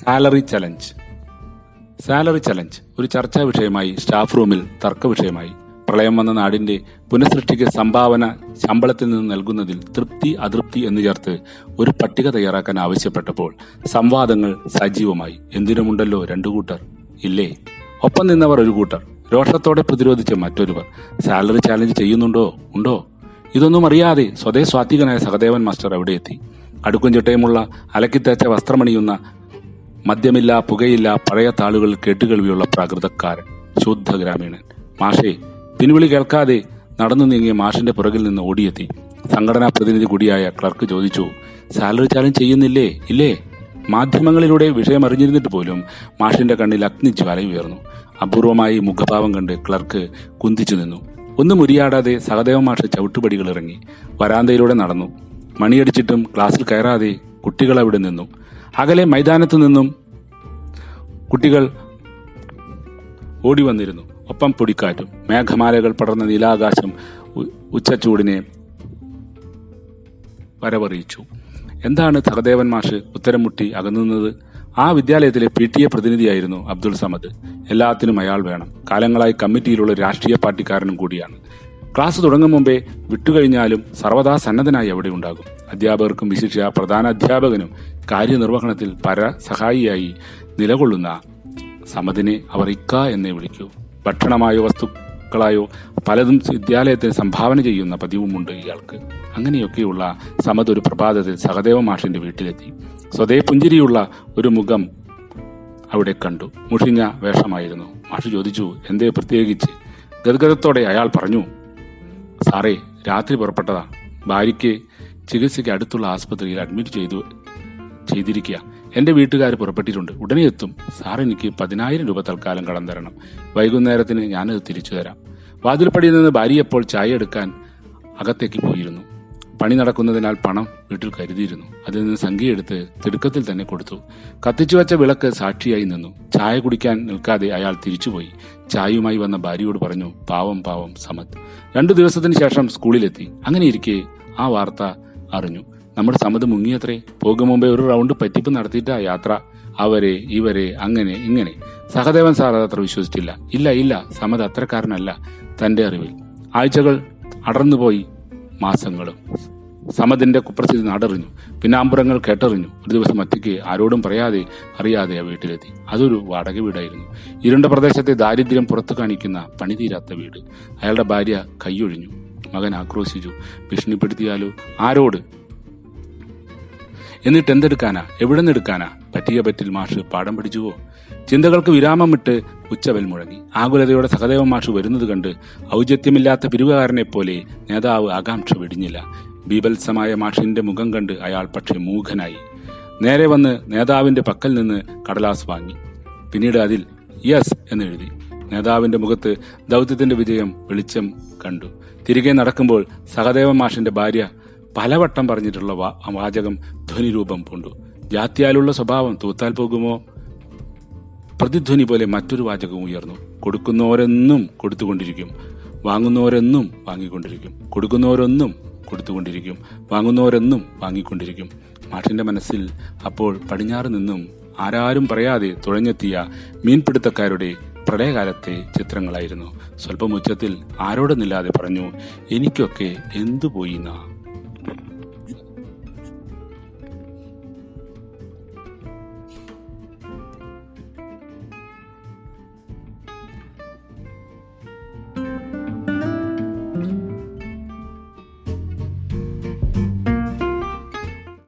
Salary challenge. Salary challenge. ഒരു ചർച്ചാ വിഷയമായി സ്റ്റാഫ് റൂമിൽ തർക്ക വിഷയമായി. പ്രളയം വന്ന നാടിന്റെ പുനഃസൃഷ്ടിക്ക് സംഭാവന ശമ്പളത്തിൽ നിന്ന് നൽകുന്നതിൽ തൃപ്തി അതൃപ്തി എന്ന് ചേർത്ത് ഒരു പട്ടിക തയ്യാറാക്കാൻ ആവശ്യപ്പെട്ടപ്പോൾ സംവാദങ്ങൾ സജീവമായി. എന്തിനുമുണ്ടല്ലോ രണ്ടു കൂട്ടർ? ഇല്ലേ? ഒപ്പം നിന്നവർ ഒരു കൂട്ടർ. രോഷത്തോടെ പ്രതിരോധിച്ച മറ്റൊരുവർ. സാലറി ചാലഞ്ച് ചെയ്യുന്നുണ്ടോ? ഉണ്ടോ? ഇതൊന്നും അറിയാതെ സ്വതേ സ്വാത്വികനായ സഹദേവൻ മാസ്റ്റർ അവിടെ എത്തി അടുക്കും ചിട്ടയുമുള്ള അലക്കിത്തേച്ച വസ്ത്രമണിയുന്ന മദ്യമില്ല പുകയില്ല പഴയ താളുകൾ കേട്ടുകേൾവിയുള്ള പ്രാകൃതക്കാരൻ ശുദ്ധ ഗ്രാമീണൻ. മാഷേ പിൻവിളി കേൾക്കാതെ നടന്നു നീങ്ങിയ മാഷിന്റെ പുറകിൽ നിന്ന് ഓടിയെത്തി. സംഘടനാ പ്രതിനിധി കൂടിയായ ക്ലർക്ക് ചോദിച്ചു സാലറി ചാലഞ്ച് ചെയ്യുന്നില്ലേ? ഇല്ലേ? മാധ്യമങ്ങളിലൂടെ വിഷയം അറിഞ്ഞിരുന്നിട്ട് പോലും മാഷിന്റെ കണ്ണിൽ അഗ്നിജ്വാല ഉയർന്നു. അപൂർവമായി മുഖഭാവം കണ്ട് ക്ലർക്ക് കുന്തിച്ചു നിന്നു. ഒന്നും മുരിയാടാതെ സഹദേവ മാഷ് ചവിട്ടുപടികൾ ഇറങ്ങി വരാന്തയിലൂടെ നടന്നു. മണിയടിച്ചിട്ടും ക്ലാസ്സിൽ കയറാതെ കുട്ടികൾ അവിടെ നിന്നു. അകലെ മൈതാനത്തു നിന്നും കുട്ടികൾ ഓടി വന്നിരുന്നു ഒപ്പം പൊടിക്കാറ്റും മേഘമാലകൾ പടർന്ന നീലാകാശം ഉച്ചച്ചൂടിനെ വരവറിയിച്ചു. എന്താണ് സഹദേവൻ മാഷ് ഉത്തരം മുട്ടി അകന്നുന്നത്? ആ വിദ്യാലയത്തിലെ പി ടി എ പ്രതിനിധിയായിരുന്നു അബ്ദുൾ സമദ്. എല്ലാത്തിനും അയാൾ വേണം. കാലങ്ങളായി കമ്മിറ്റിയിലുള്ള രാഷ്ട്രീയ പാർട്ടിക്കാരനും കൂടിയാണ്. ക്ലാസ് തുടങ്ങും മുമ്പേ വിട്ടുകഴിഞ്ഞാലും സർവദാ സന്നദ്ധനായി അവിടെ ഉണ്ടാകും. അധ്യാപകർക്കും വിശിഷ്യ പ്രധാന അധ്യാപകനും കാര്യനിർവഹണത്തിൽ പര സഹായിയായി നിലകൊള്ളുന്ന സമതിനെ അവർ ഇക്ക എന്നേ വിളിക്കൂ. ഭക്ഷണമായോ വസ്തുക്കളായോ പലതും വിദ്യാലയത്തിന് സംഭാവന ചെയ്യുന്ന പതിവുമുണ്ട് ഇയാൾക്ക്. അങ്ങനെയൊക്കെയുള്ള സമത് ഒരു പ്രഭാതത്തിൽ സഹദേവ മാഷിന്റെ വീട്ടിലെത്തി. സ്വതേ പുഞ്ചിരിയുള്ള ഒരു മുഖം അവിടെ കണ്ടു. മുഷിഞ്ഞ വേഷമായിരുന്നു. മാഷ് ചോദിച്ചു എന്തേ പ്രത്യേകിച്ച്? ഗദ്ഗതത്തോടെ അയാൾ പറഞ്ഞു സാറേ രാത്രി പുറപ്പെട്ടതാ. ഭാര്യയ്ക്ക് ചികിത്സയ്ക്ക് അടുത്തുള്ള ആസ്പത്രിയിൽ അഡ്മിറ്റ് ചെയ്തു ചെയ്തിരിക്കുക. എന്റെ വീട്ടുകാർ പുറപ്പെട്ടിട്ടുണ്ട്. ഉടനെ എത്തും. സാർ എനിക്ക് പതിനായിരം രൂപ തൽക്കാലം കടം തരണം. വൈകുന്നേരത്തിന് ഞാനത് തിരിച്ചു തരാം. വാതിൽപ്പടിയിൽ നിന്ന് ഭാര്യ എപ്പോൾ ചായ എടുക്കാൻ അകത്തേക്ക് പോയിരുന്നു. പണി നടക്കുന്നതിനാൽ പണം വീട്ടിൽ കരുതിയിരുന്നു. അതിൽ നിന്ന് സംഖ്യയെടുത്ത് തിടുക്കത്തിൽ തന്നെ കൊടുത്തു. കത്തിച്ചു വെച്ച വിളക്ക് സാക്ഷിയായി നിന്നു. ചായ കുടിക്കാൻ നിൽക്കാതെ അയാൾ തിരിച്ചുപോയി. ചായയുമായി വന്ന ഭാര്യയോട് പറഞ്ഞു പാവം പാവം സമത്. രണ്ടു ദിവസത്തിന് ശേഷം സ്കൂളിലെത്തി. അങ്ങനെ ഇരിക്കെ ആ വാർത്ത അറിഞ്ഞു. നമ്മുടെ സമ്മതി മുങ്ങിയത്രേ. പോകും മുമ്പേ ഒരു റൗണ്ട് പറ്റിപ്പ് നടത്തിയിട്ടാ യാത്ര. അവരെ ഇവരെ അങ്ങനെ ഇങ്ങനെ. സഹദേവൻ സാർ അതത്ര വിശ്വസിച്ചില്ല. ഇല്ല ഇല്ല സമത് അത്രക്കാരനല്ല. തന്റെ അറിവിൽ. ആഴ്ചകൾ അടർന്നുപോയി മാസങ്ങളും. സമതിന്റെ കുപ്രസിദ്ധി നടറിഞ്ഞു. പിന്നാമ്പുറങ്ങൾ കേട്ടറിഞ്ഞു. ഒരു ദിവസം ഒറ്റയ്ക്ക് ആരോടും പറയാതെ അറിയാതെ ആ വീട്ടിലെത്തി. അതൊരു വാടക വീടായിരുന്നു. ഇരുണ്ട പ്രദേശത്തെ ദാരിദ്ര്യം പുറത്തു കാണിക്കുന്ന പണിതീരാത്ത വീട്. അയാളുടെ ഭാര്യ കൈയൊഴിഞ്ഞു. മകൻ ആക്രോശിച്ചു. ഭീഷണിപ്പെടുത്തിയാലോ? ആരോട്? എന്നിട്ട് എന്തെടുക്കാനാ? എവിടെ നിന്നെടുക്കാനാ പറ്റിയ പറ്റിൽ മാഷ് പാഠം പഠിച്ചുവോ? ചിന്തകൾക്ക് വിരാമമിട്ട് ഉച്ചവൽ മുഴങ്ങി. ആകുലതയോടെ സഹദേവ മാഷ് വരുന്നത് കണ്ട് ഔചിത്യമില്ലാത്ത പിരിവുകാരനെ പോലെ നേതാവ് ആകാംക്ഷ വെടിഞ്ഞില്ല. ബീഭത്സമായ മാഷിന്റെ മുഖം കണ്ട് അയാൾ പക്ഷെ മൂഖനായി നേരെ വന്ന് നേതാവിന്റെ പക്കൽ നിന്ന് കടലാസ് വാങ്ങി. പിന്നീട് അതിൽ യെസ് എന്നെഴുതി. നേതാവിന്റെ മുഖത്ത് ദൗത്യത്തിന്റെ വിജയം വെളിച്ചം കണ്ടു. തിരികെ നടക്കുമ്പോൾ സഹദേവ മാഷിന്റെ ഭാര്യ പലവട്ടം പറഞ്ഞിട്ടുള്ള വാചകം ധ്വനിരൂപം പൂണ്ടു. ജാത്യാലുള്ള സ്വഭാവം തൂത്താൽ പോകുമോ? പ്രതിധ്വനി പോലെ മറ്റൊരു വാചകവും ഉയർന്നു. കൊടുക്കുന്നവരെന്നും കൊടുത്തുകൊണ്ടിരിക്കും. വാങ്ങുന്നവരെന്നും വാങ്ങിക്കൊണ്ടിരിക്കും. കൊടുക്കുന്നവരൊന്നും കൊടുത്തുകൊണ്ടിരിക്കും. വാങ്ങുന്നവരെന്നും വാങ്ങിക്കൊണ്ടിരിക്കും. മാഷിന്റെ മനസ്സിൽ അപ്പോൾ പടിഞ്ഞാറ് നിന്നും ആരാരും പറയാതെ തുഴഞ്ഞെത്തിയ മീൻപിടുത്തക്കാരുടെ പ്രളയകാലത്തെ ചിത്രങ്ങളായിരുന്നു. സ്വല്പം ഉച്ചത്തിൽ ആരോടെന്നില്ലാതെ പറഞ്ഞു എനിക്കൊക്കെ എന്തു പോയി നാ?